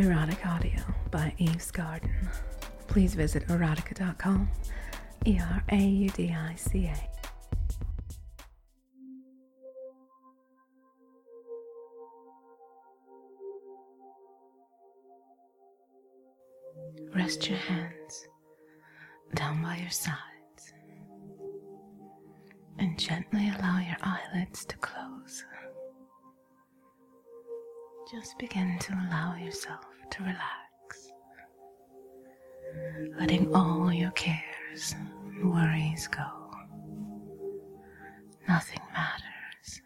Erotic Audio by Eve's Garden. Please visit eraudica.com. E R A U D I C A. Rest your hands down by your sides and gently allow your eyelids to close. Just begin to allow yourself to relax, letting all your cares and worries go. Nothing matters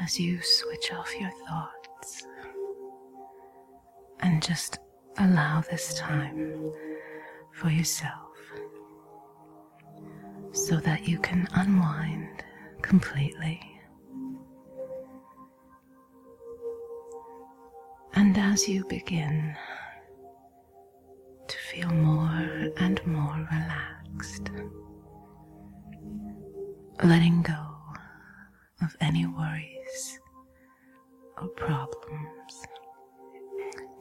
as you switch off your thoughts and just allow this time for yourself so that you can unwind completely. And as you begin to feel more and more relaxed, letting go of any worries or problems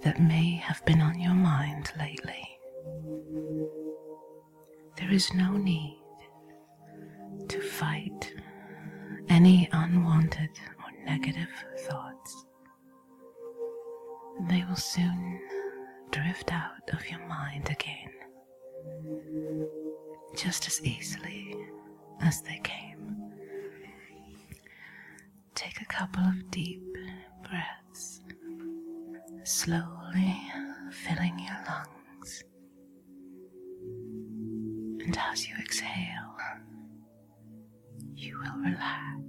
that may have been on your mind lately. There is no need to fight any unwanted or negative thoughts. They will soon drift out of your mind again, just as easily as they came. Take a couple of deep breaths, slowly filling your lungs. And as you exhale, you will relax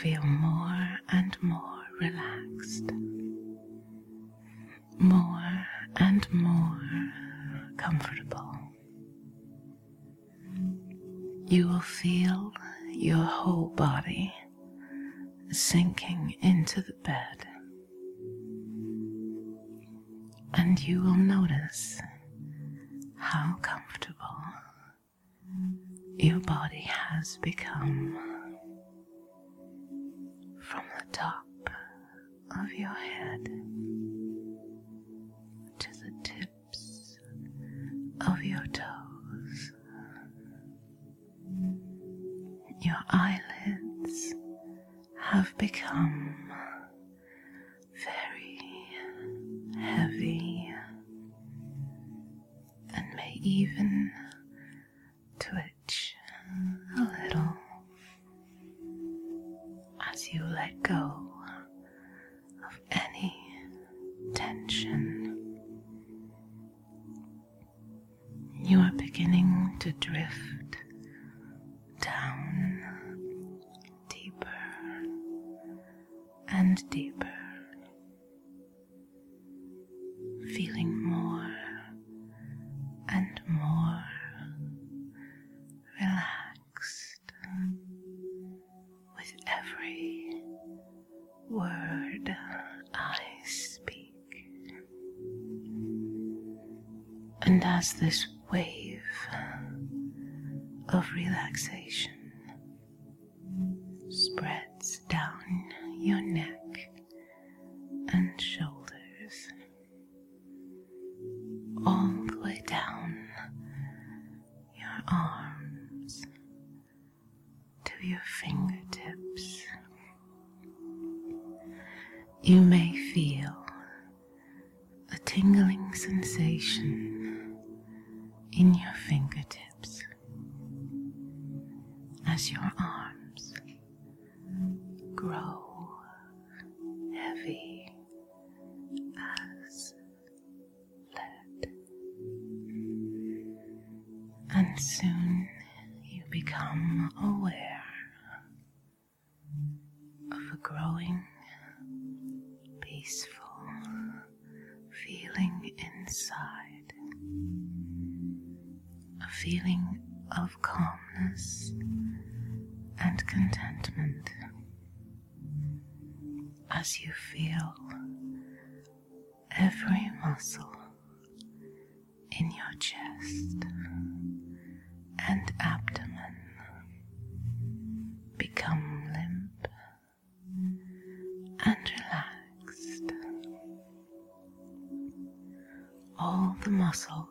feel more and more relaxed, more and more comfortable. You will feel your whole body sinking into the bed, and you will notice how comfortable your body has become top of your head to the tips of your toes. Your eyelids have become very heavy and may even twitch as this wave of relaxation become aware of a growing, peaceful feeling inside, a feeling of calmness and contentment. As you feel every muscle in your chest and abdomen. muscle.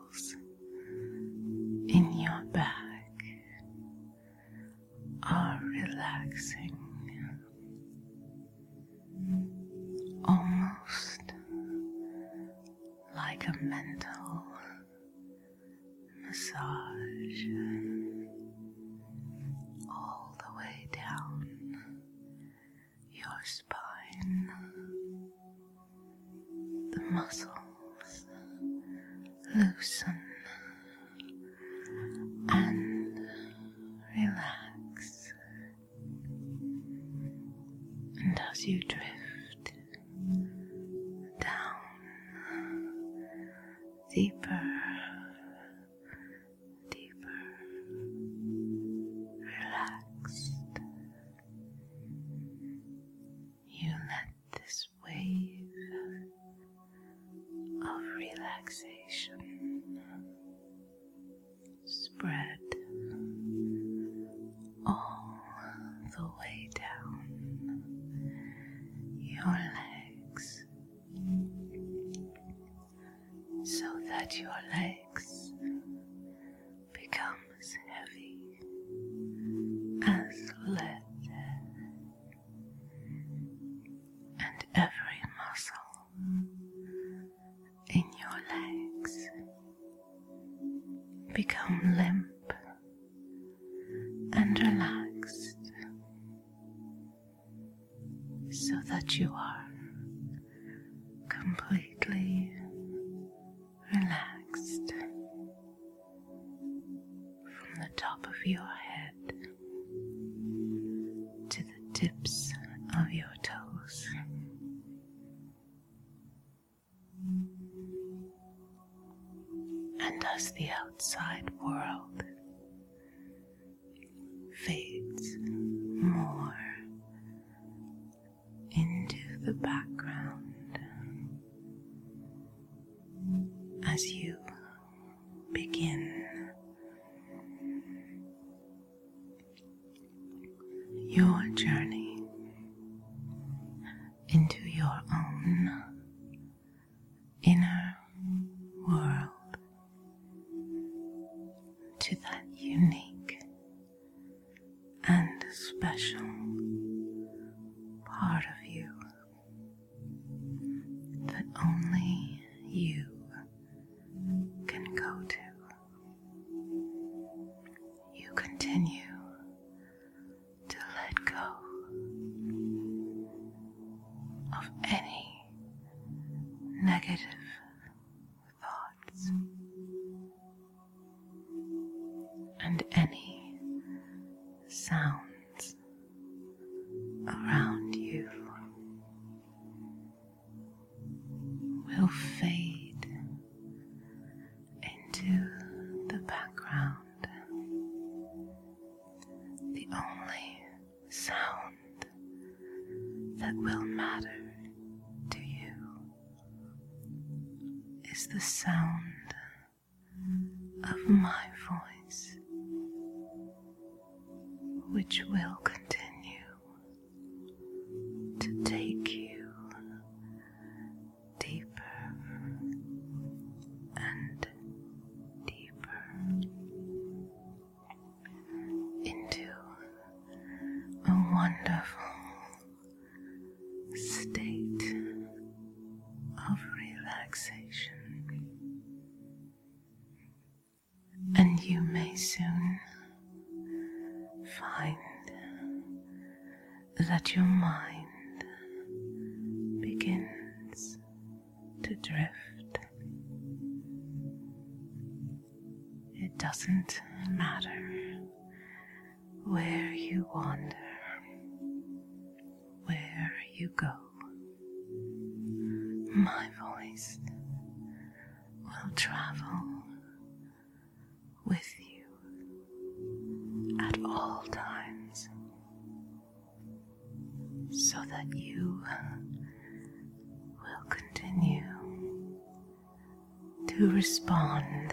the outside to that unique and special. the sound of my voice, which will that your mind begins to drift. It doesn't matter where you wander, where you go. My voice will travel respond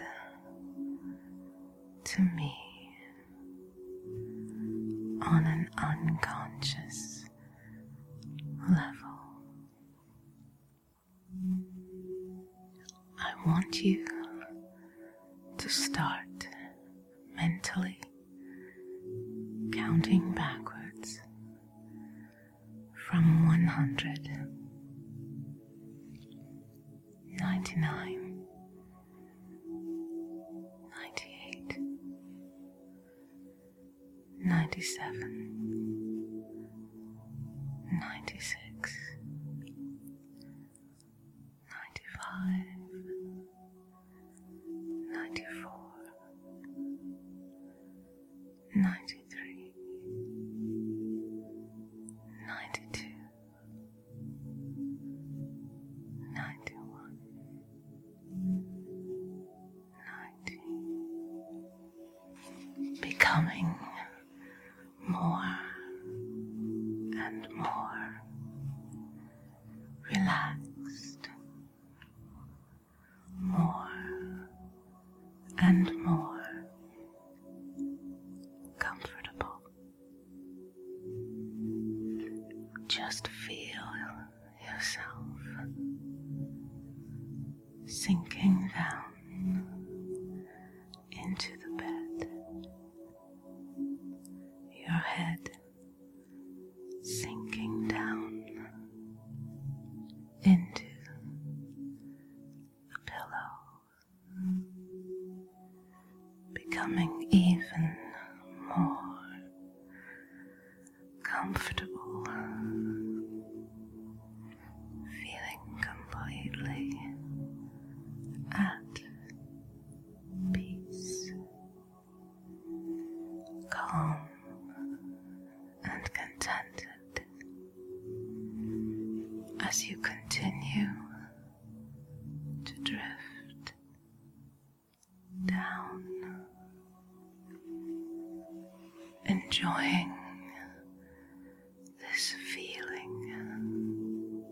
this feeling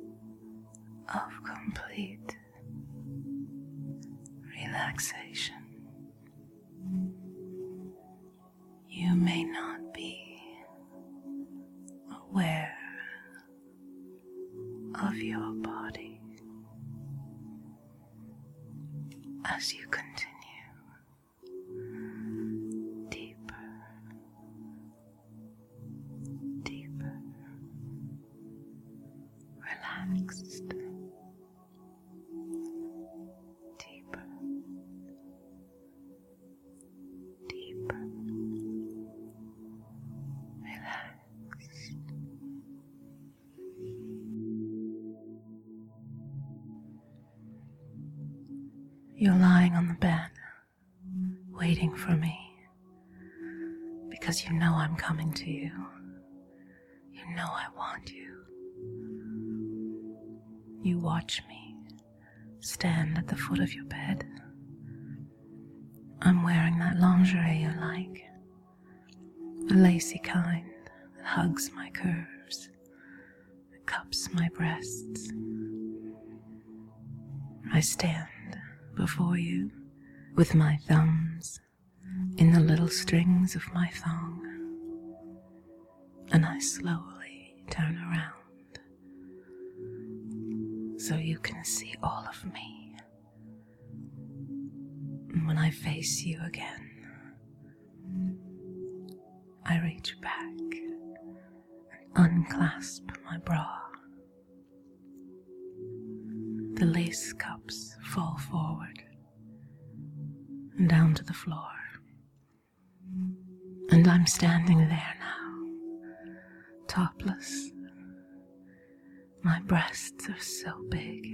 of complete relaxation. You may not be aware of your body as you continue To you. You know I want you. You watch me stand at the foot of your bed. I'm wearing that lingerie you like, the lacy kind that hugs my curves, that cups my breasts. I stand before you with my thumbs in the little strings of my thong, and I slowly turn around so you can see all of me. And when I face you again, I reach back and unclasp my bra. The lace cups fall forward and down to the floor. And I'm standing there now, topless. My breasts are so big,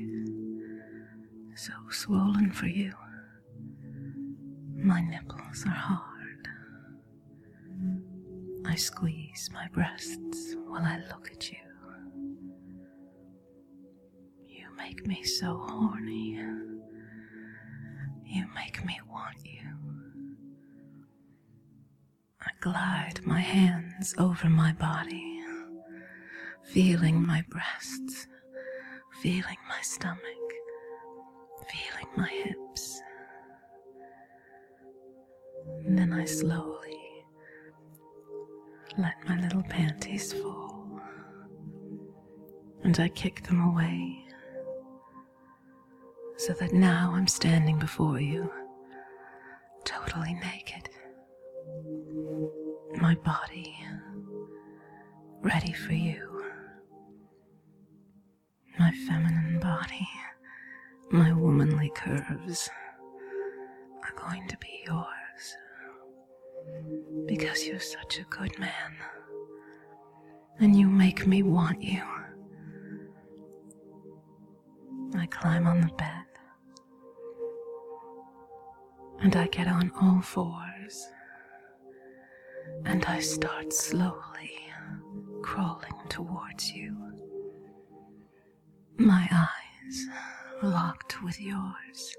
so swollen for you. My nipples are hard. I squeeze my breasts while I look at you. You make me so horny. You make me want you. I glide my hands over my body, feeling my breasts, feeling my stomach, feeling my hips. And then I slowly let my little panties fall, and I kick them away, so that now I'm standing before you, totally naked. My body ready for you. My feminine body, my womanly curves are going to be yours because you're such a good man. And you make me want you. I climb on the bed. And I get on all fours. And I start slowly crawling towards you. My eyes locked with yours.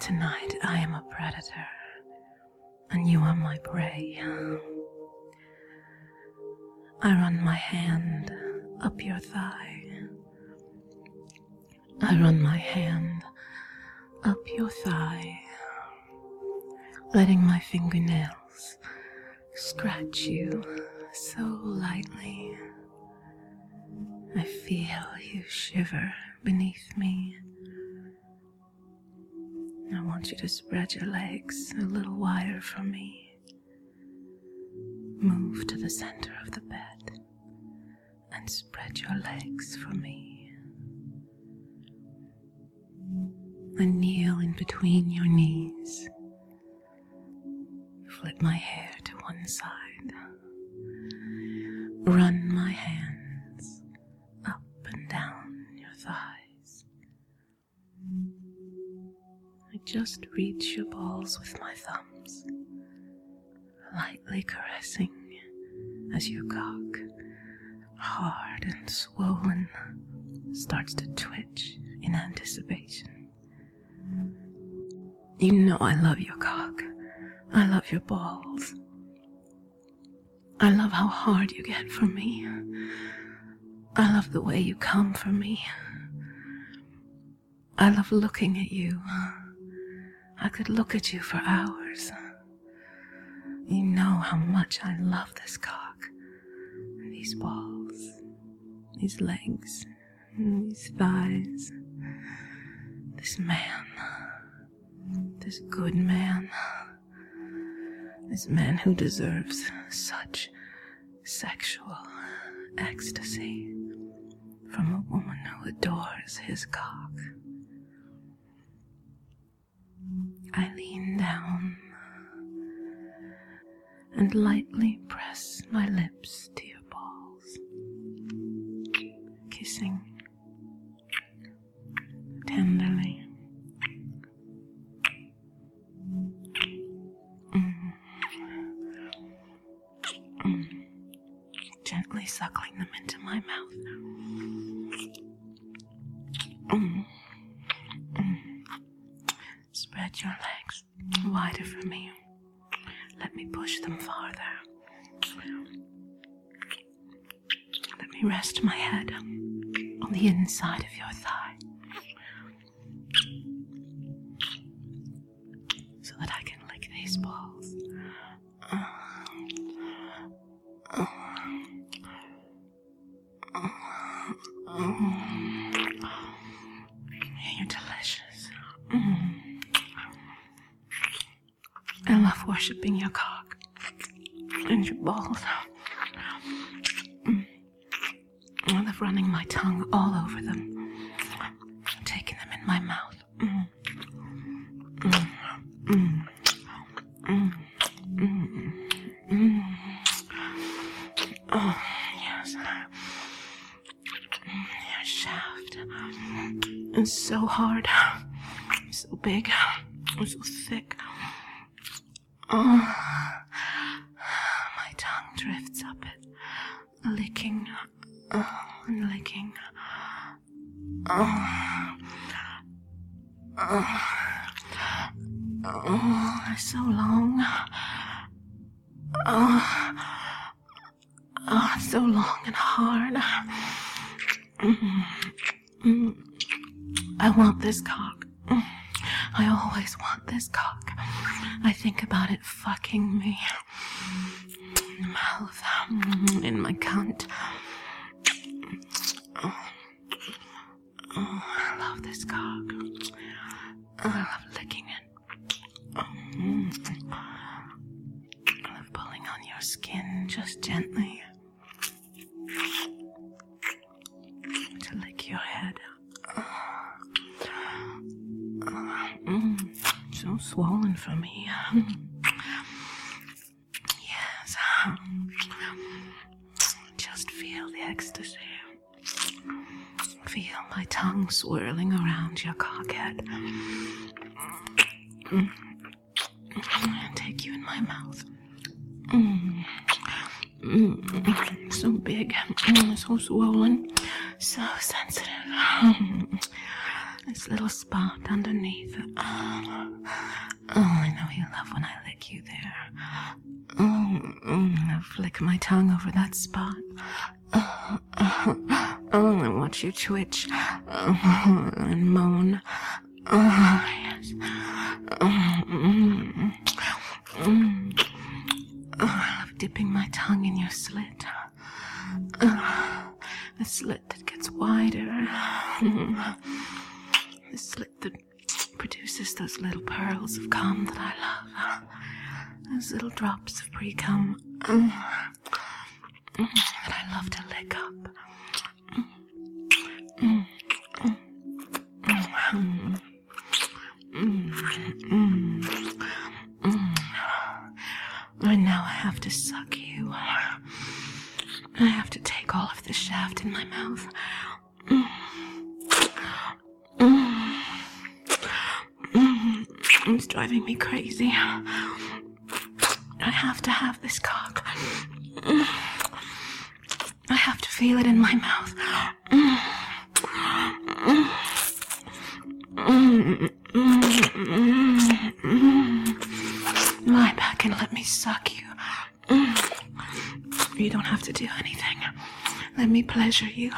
Tonight I am a predator and you are my prey. I run my hand up your thigh. I run my hand up your thigh, letting my fingernails scratch you so lightly. I feel you shiver beneath me. I want you to spread your legs a little wider for me. Move to the center of the bed and spread your legs for me. And kneel in between your knees. Flip my hair to one side. Run my hands just reach your balls with my thumbs, lightly caressing as your cock, hard and swollen, starts to twitch in anticipation. You know I love your cock. I love your balls. I love how hard you get for me. I love the way you come for me. I love looking at you. I could look at you for hours. You know how much I love this cock, these balls, these legs, these thighs, this man, this good man, this man who deserves such sexual ecstasy from a woman who adores his cock. I lean down and lightly press my lips to your balls, kissing tenderly. Mm. Gently suckling them into my mouth. Mm. Spread your legs wider for me. Let me push them farther. Let me rest my head on the inside of your thigh so that I can lick these balls delicious. Worshiping your cock and your balls. I love running my tongue all over them, taking them in my mouth. Mm. Mm. Mm. Mm. Mm. Mm. Oh, yes. Your shaft is so hard, so big, so swollen for me. Um, yes. Um, just feel the ecstasy. Feel my tongue swirling around your cockhead. Take you in my mouth. So big, so swollen, so sensitive. This little spot underneath. Oh, I know you love when I lick you there. Oh, I flick my tongue over that spot. Oh, I watch you twitch and moan. Oh, yes. Oh, I love dipping my tongue in your slit. The slit that gets wider. The slit that produces those little pearls of cum that I love. Those little drops of pre cum mm, that I love to lick up. And now I have to suck you. I have to take all of the shaft in my mouth. It's driving me crazy. I have to have this cock. I have to feel it in my mouth. Lie back and let me suck you. You don't have to do anything. Let me pleasure you.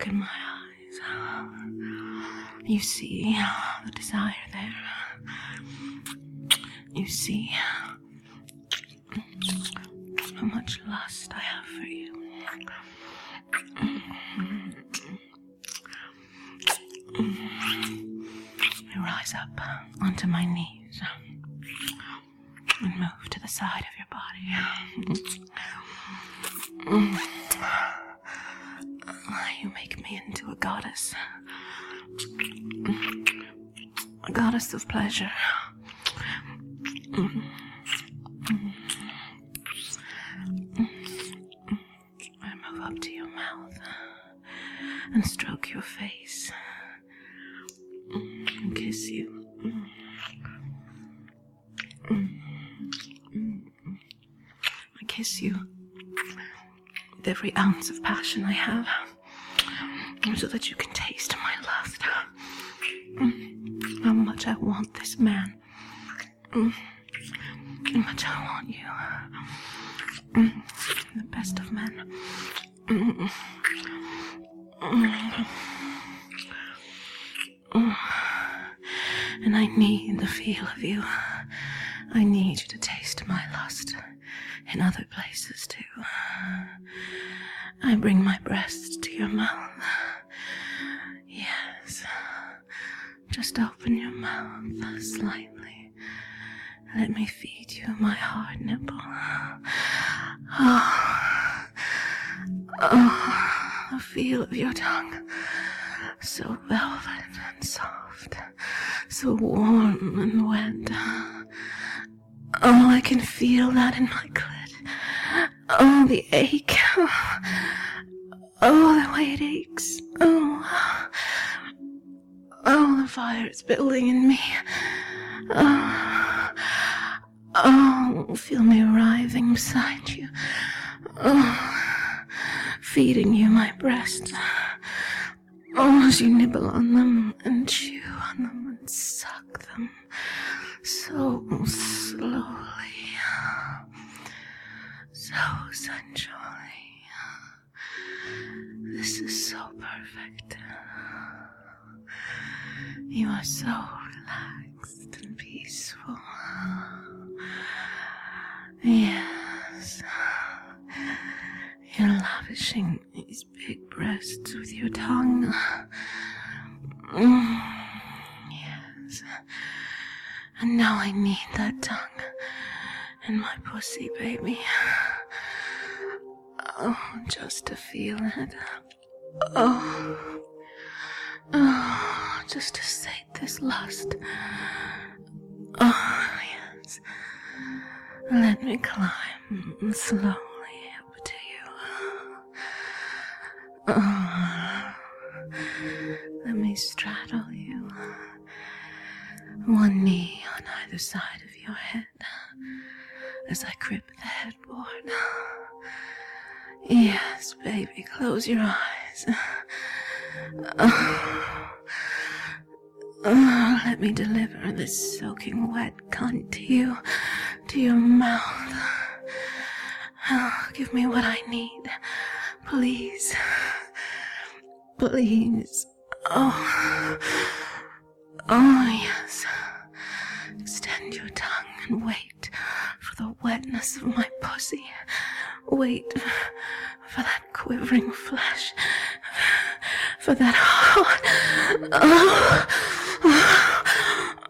Look in my eyes. You see the desire there. You see how much lust I have for you. I rise up onto my knees and move to the side of your body. Goddess. A goddess of pleasure. I move up to your mouth and stroke your face and kiss you. I kiss you with every ounce of passion I have so that you can taste my lust. Slightly. Let me feed you my hard nipple. Oh, oh, the feel of your tongue. So velvet and soft. So warm and wet. Oh, I can feel that in my clit. Oh, the ache. Oh, the way it aches. Oh. Oh, the fire is building in me. Oh. Oh, feel me writhing beside you. Oh, feeding you my breasts. Oh, as you nibble on them and chew on them and suck them so slowly, so sensually. This is so perfect. You are so relaxed and peaceful. Yes. You're lavishing these big breasts with your tongue. Yes. And now I need that tongue in my pussy, baby. Oh, just to feel it. Oh. Oh, just to sate this lust. Oh, yes. Let me climb slowly up to you. Oh, let me straddle you. One knee on either side of your head as I grip the headboard. Yes, baby, close your eyes. Oh, let me deliver this soaking wet cunt to you, to your mouth. Oh, give me what I need, please. Please. Oh. Oh, yes. Extend your tongue and wait for the wetness of my pussy. Wait for that quivering flesh. For that heart. Oh,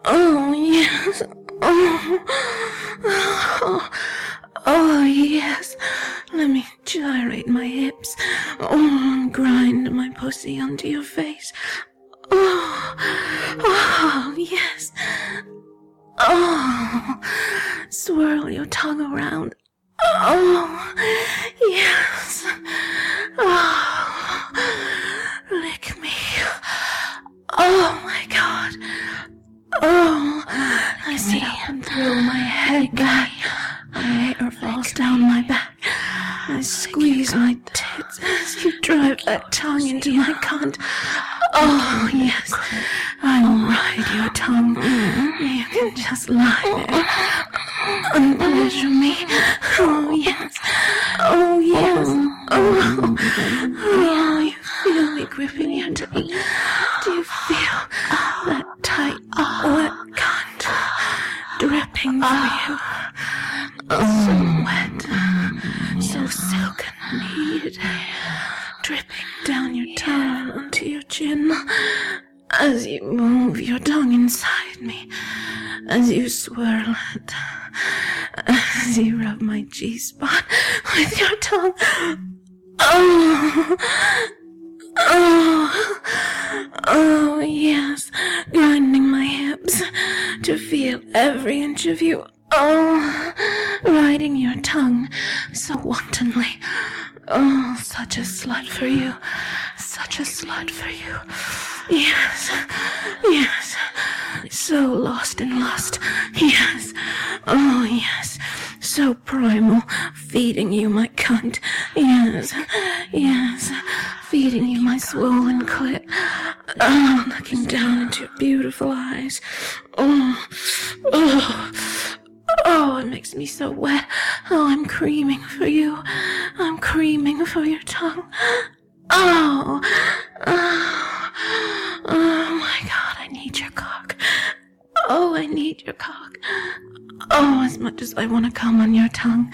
oh yes. Oh, oh, oh, yes. Let me gyrate my hips. Oh, and grind my pussy onto your face. Oh, oh, yes. Oh, swirl your tongue around. Oh, yes. Oh, lick me. Oh my God. Oh, I up and through my head, back. My hair falls down my back. I squeeze my tits as you drive that tongue into my cunt. Oh, yes. I will ride your tongue. You can just lie there and pleasure me. Oh, yes. Oh, yes. Oh, oh you feel me gripping your tongue. Do you feel that tight, wet cunt dripping for you? So Need your cock. Oh, as much as I want to come on your tongue,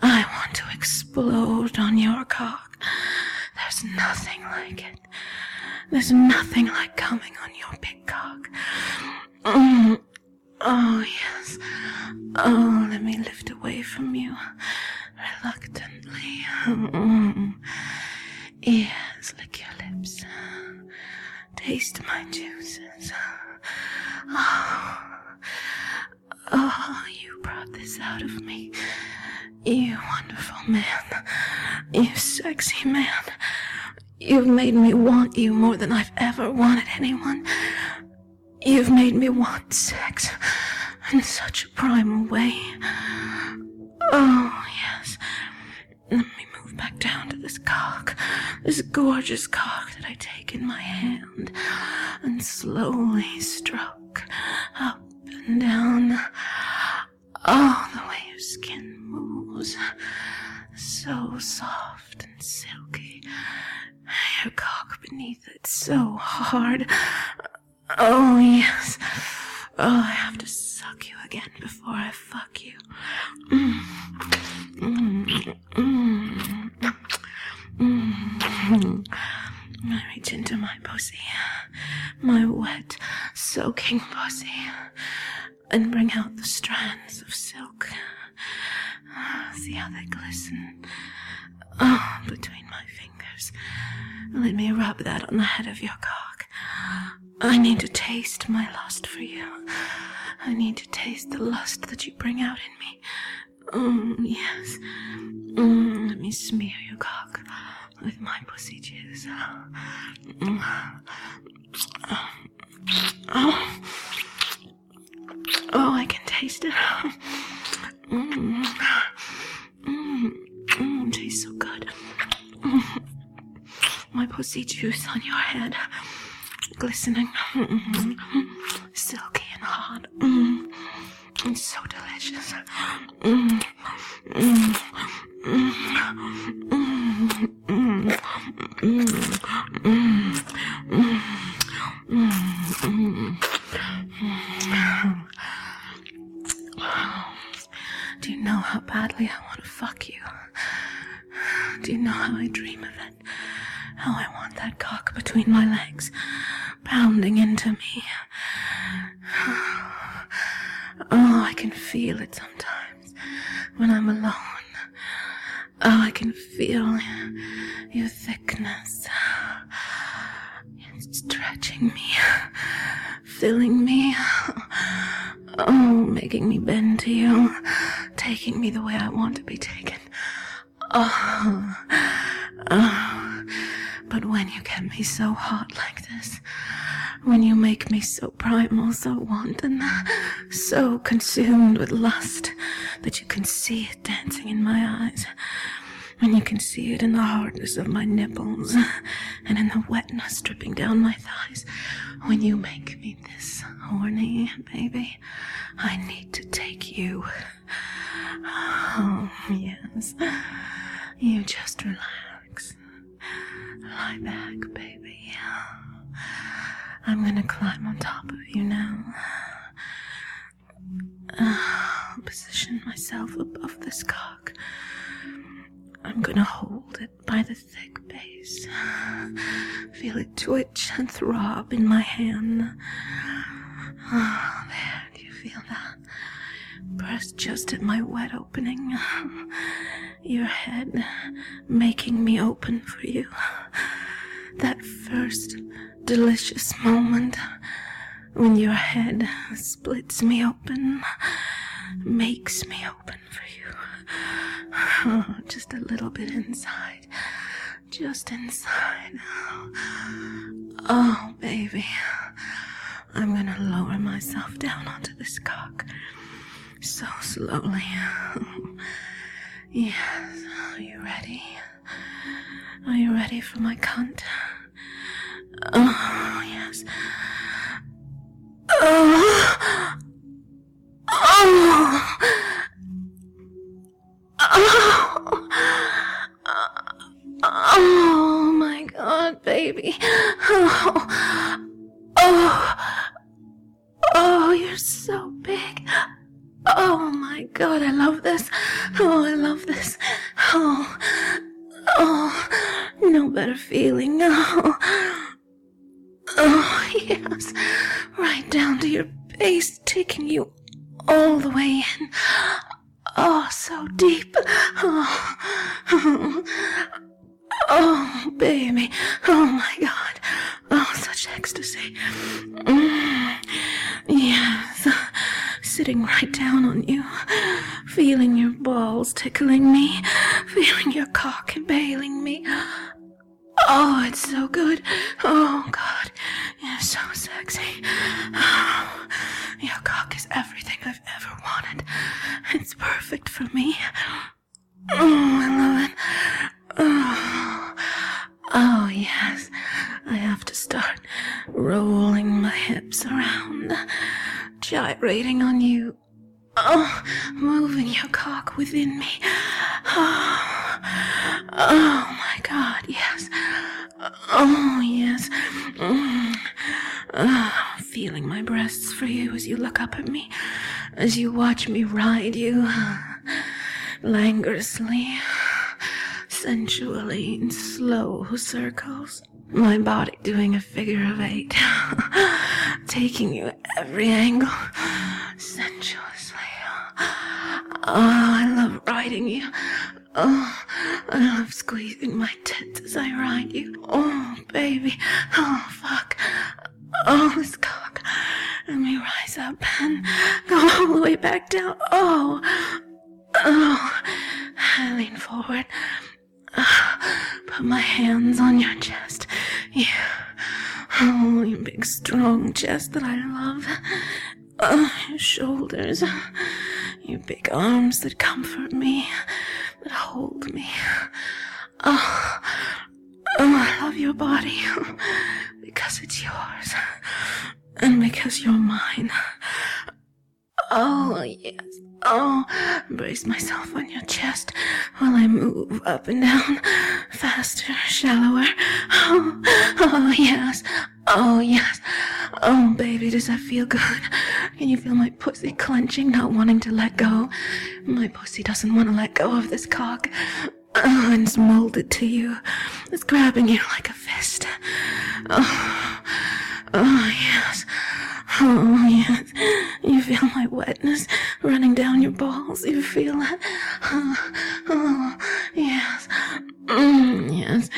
I want to explode on your cock. There's nothing like it. There's nothing like coming on your big cock. Mm. Oh, yes. Oh, let me lift away from you reluctantly. Mm. Yes, lick your lips. Taste my juices. Oh, oh, you brought this out of me. You wonderful man. You sexy man. You've made me want you more than I've ever wanted anyone. You've made me want sex in such a primal way. Oh, yes. Let me move back down to this cock, this gorgeous cock that I take in my hand and slowly stroke up and down. Oh, the way your skin moves. So soft and silky. Your cock beneath it so hard. Oh, yes. Oh, I have to suck you again before I fuck you. Mm. Mm. Mm. I reach into my pussy, my wet, soaking pussy, and bring out the strands of silk. See how they glisten oh, between my fingers. Let me rub that on the head of your cock. I need to taste my lust for you. I need to taste the lust that you bring out in me. Mm, yes. Mm, let me smear your cock with my pussy juice. Oh. oh, I can taste it. Mm. Mm. Tastes so good. My pussy juice on your head glistening, silky and hot. It's so delicious. Do you know how badly I want to fuck you? Do you know how I dream of it? How I want that cock between my legs, pounding into me. Oh, I can feel it sometimes when I'm alone. Oh, I can feel your thickness. It's stretching me, filling me. Oh, making me bend to you, taking me the way I want to be taken. Oh, oh. But when you get me so hot like this, when you make me so primal, so wanton, so consumed with lust that you can see it dancing in my eyes. When you can see it in the hardness of my nipples and in the wetness dripping down my thighs. When you make me this horny, baby, I need to take you. Oh, yes. You just relax. Lie back, baby. I'm gonna climb on top of you now. Uh, position myself above this cock. I'm gonna hold it by the thick base. Feel it twitch and throb in my hand. Oh, there, do you feel that? Press just at my wet opening. Your head making me open for you. That first delicious moment when your head splits me open, makes me open for you. just a little bit inside. Just inside. Oh, baby. I'm gonna lower myself down onto this cock. So slowly. Yes. Are you ready? Are you ready for my cunt? Oh, yes. Oh. Oh. Oh. Within me. Oh, oh my God, yes. Oh, yes. Oh, feeling my breasts for you as you look up at me, as you watch me ride you languorously, sensually in slow circles. My body doing a figure of eight, taking you every angle, Oh, I love riding you. Oh, I love squeezing my tits as I ride you. Oh, baby. Oh, fuck. Oh, this cock. Let me rise up and go all the way back down. Oh, oh. I lean forward. Ah, put my hands on your chest. Yeah. Oh, your big, strong chest that I love. Oh, your shoulders. Your big arms that comfort me, that hold me. Oh, oh, I love your body because it's yours and because you're mine. Oh, yes. Oh, brace myself on your chest while I move up and down, faster, shallower. Oh, oh, yes. Oh, yes. Oh, baby, does that feel good? Can you feel my pussy clenching, not wanting to let go? My pussy doesn't want to let go of this cock. Oh, and it's molded to you. It's grabbing you like a fist. Oh, oh, yes. Oh, yes. You feel my wetness running down your balls. You feel it? Oh, oh yes. Mm, yes.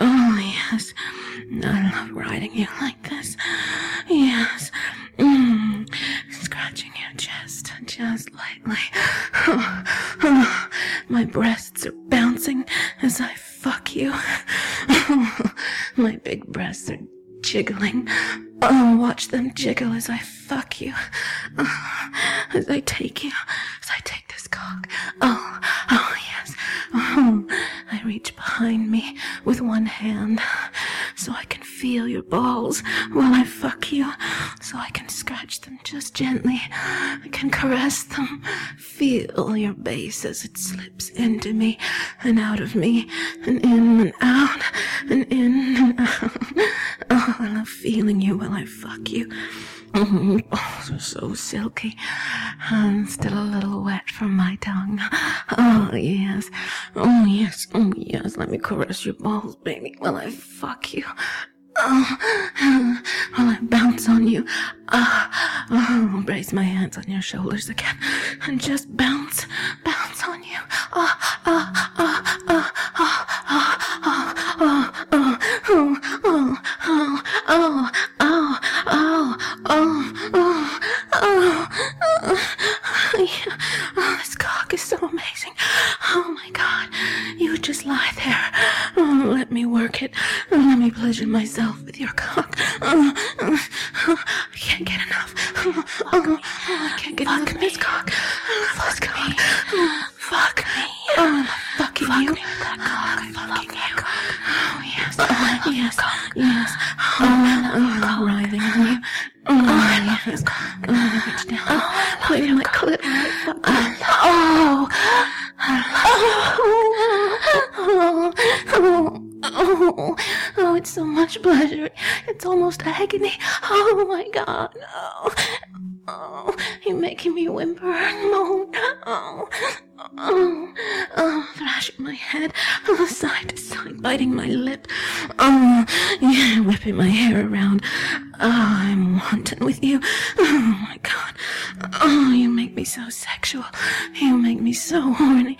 Oh, yes. I love riding you like this. Yes. Mm, scratching your chest just lightly. Oh, my breasts base as it slips into me and out of me, and in and out, and in and out. Oh, I love feeling you while I fuck you. Oh, so silky. And still a little wet from my tongue. Oh, yes. Oh, yes. Oh, yes. Let me caress your balls, baby, while I fuck you. Oh, while I bounce on you. Oh, oh, brace my hands on your shoulders again and just bounce, bounce on you. Oh, oh, oh, oh, oh, oh, oh, oh, oh, oh, oh, oh, oh, oh, oh, Fuck me. Oh, I'm fucking Fuck you. Me. Cock. Oh, I'm fucking you. Cock. Oh, yes. Oh, I love yes. your cock. Yes. Oh, oh I love oh, your cock. I'm writhing on you. Oh, oh, I love your cock. I'm going to reach down. Oh, I love your my cock. Clit. Fuck I love oh. I love oh. Oh. Oh. oh, oh, it's so much pleasure. It's almost agony. Oh my god. Oh, yeah, whipping my hair around. Oh, I'm wanton with you. Oh my god. Oh, you make me so sexual. You make me so horny.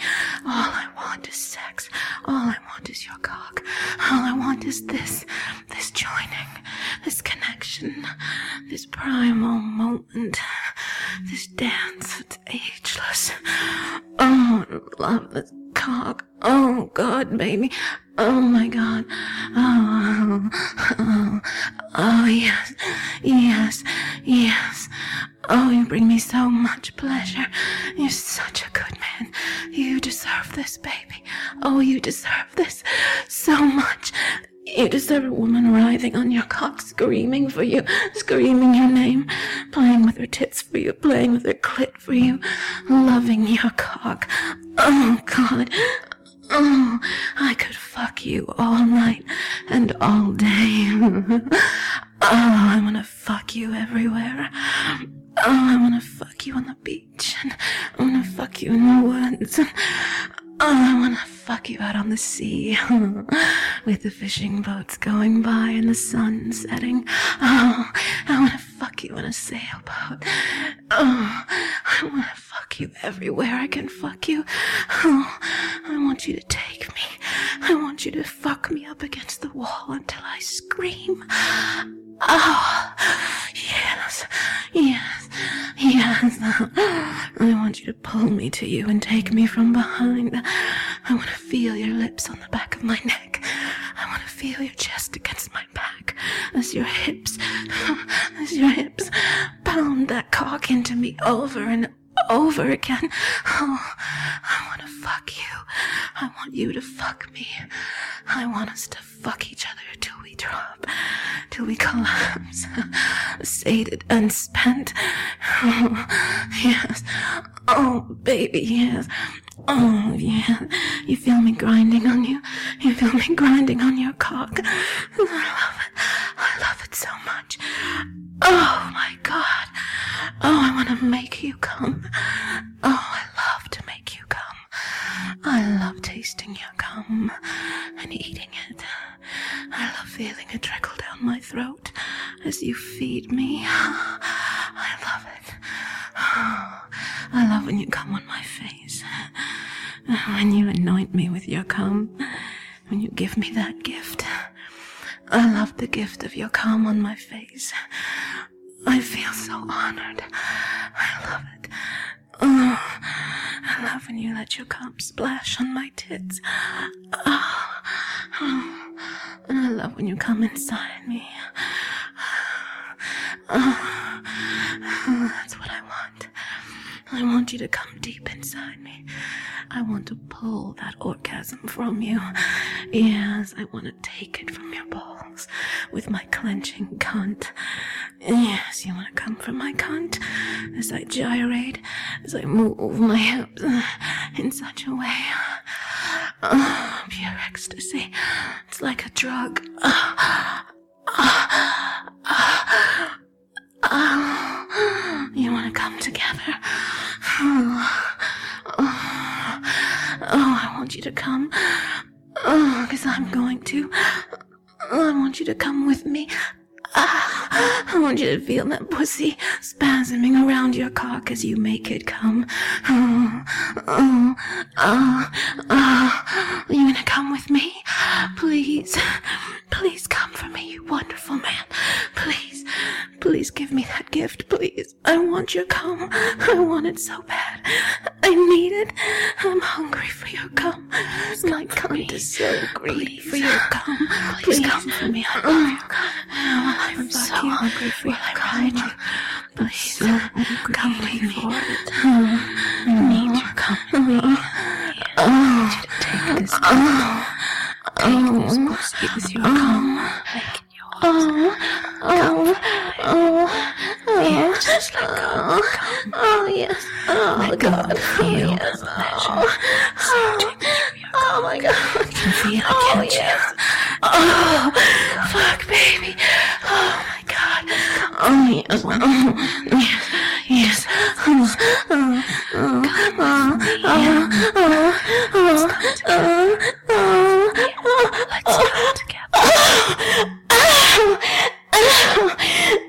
Woman writhing on your cock, screaming for you, screaming your name, playing with her tits for you, playing with her clit for you, loving your cock. Oh, God. Oh, I could fuck you all night and all day. oh, I want to fuck you everywhere. Oh, I want to fuck you on the beach. And I want to fuck you in the woods. And, oh, I want to fuck you out on the sea with the fishing boats going by and the sun setting. Oh, I want to fuck you in a sailboat. Oh, I want to fuck you everywhere I can fuck you. Oh, I want you to take me. I want you to fuck me up against the wall until I scream. Oh, yes, yes, yes. I want you to pull me to you and take me from behind. I want to feel your lips on the back of my neck. I want to feel your chest against my back as your hips, as your hips pound that cock into me over and over again. Oh, I want to fuck you. I want you to fuck me. I want us to fuck each other till we drop, till we collapse, sated and spent. Oh, yes. Oh, baby, yes. Oh, yeah. You feel me grinding on you. You feel me grinding on your cock. I love it. I love it so much. Oh, my God. Oh, I want to make you come. Oh, I love to make you come. I love tasting your cum and eating it. I love feeling it trickle down my throat as you feed me. I love it. I love when you come on my. When you anoint me with your cum. When you give me that gift. I love the gift of your cum on my face. I feel so honored. I love it. Oh, I love when you let your cum splash on my tits. Oh, oh, and I love when you come inside me. Oh, oh, that's what I want. I want you to come deep inside me. I want to pull that orgasm from you. Yes, I want to take it from your balls with my clenching cunt. Yes, you want to come from my cunt as I gyrate, as I move my hips in such a way. Oh, pure ecstasy. It's like a drug. Oh, you want to come together? Oh, I want you to come. Oh, because I'm going to. I want you to come with me. Ah, I want you to feel that pussy spasming around your cock as you make it come. Oh, oh, oh, oh. Are you gonna come with me? Please, please come for me, you wonderful man. Please, please give me that gift, please. I want your cum. I want it so bad. I need it. I'm hungry for your cum. My cunt is so greedy for your cum. Please come for me. I love your cum. I'm so hungry for your cum. Please, come with me. I need your cum. I need you to take this cum. Take this pussy with your cum. Make it yours. Oh, oh, oh, oh, just let go. Oh, yes. Oh, God. Oh, yes. Oh, oh, oh, my God. I can feel it, oh, can't yes. Oh, fuck, baby. Oh, my God. Oh, yes. Oh, yes. Yes. Oh, oh, oh, oh, oh, oh, oh, oh, oh, oh. Let's do it together. Oh, oh, fuck. Oh,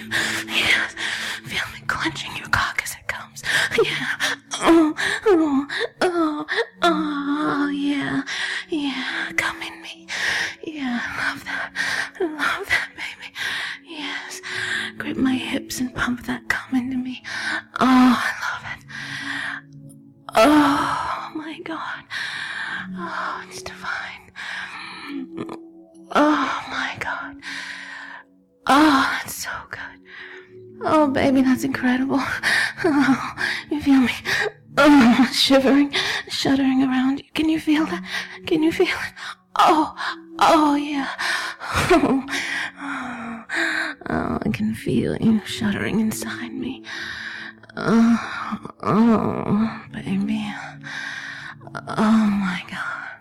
Yeah. Oh, oh, oh, oh, yeah. Yeah. Come in me. Yeah, love that. Love that, baby. Yes. Grip my hips and pump that cum into ah, me. Oh, I love it. Oh, my God. Oh, it's divine. Oh, my God. Oh, that's so good. Oh, baby, that's incredible. Oh, you feel me? Oh, shivering, shuddering around you. Can you feel that? Can you feel it? Oh, oh, yeah. Oh, oh, I can feel you shuddering inside me. Oh, oh, baby. Oh, my God.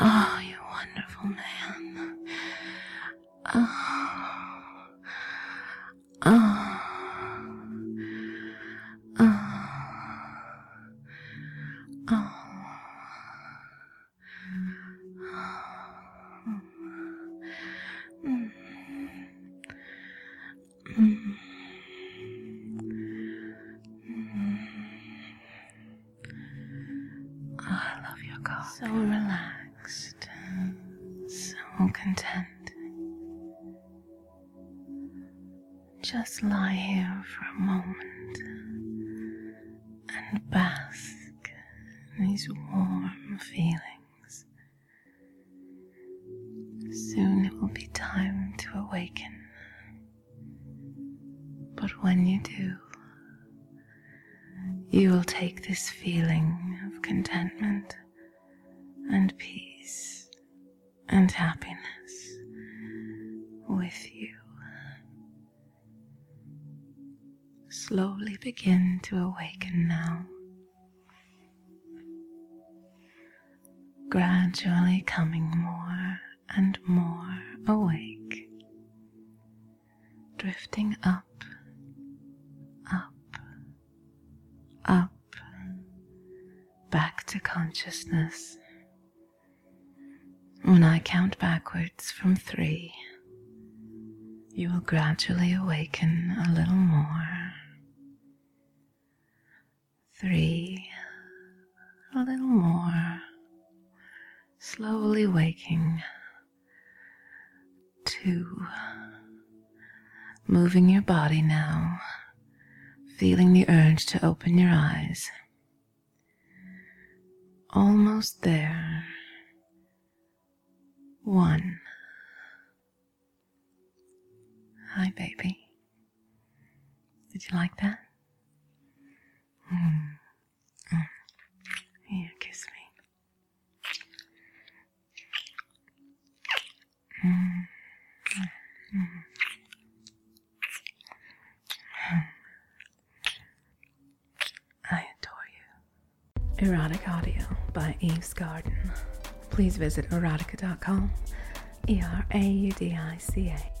Oh, you wonderful man. Oh, oh, So relaxed, so content. Just lie here for a moment and bask in these warm feelings. Soon it will be time to awaken. But when you do, you will take this feeling and happiness with you. Slowly begin to awaken now. Gradually coming more and more awake, drifting up, up, up, back to consciousness. When I count backwards from three, you will gradually awaken a little more. Three, a little more. slowly waking. Two, moving your body now, feeling the urge to open your eyes. Almost there. One. Hi, baby. Did you like that? Mm. Mm. Here, kiss me. Mm. Mm. I adore you. Erotic Audio by Eve's Garden. Please visit eraudica.com. E R A U D I C A.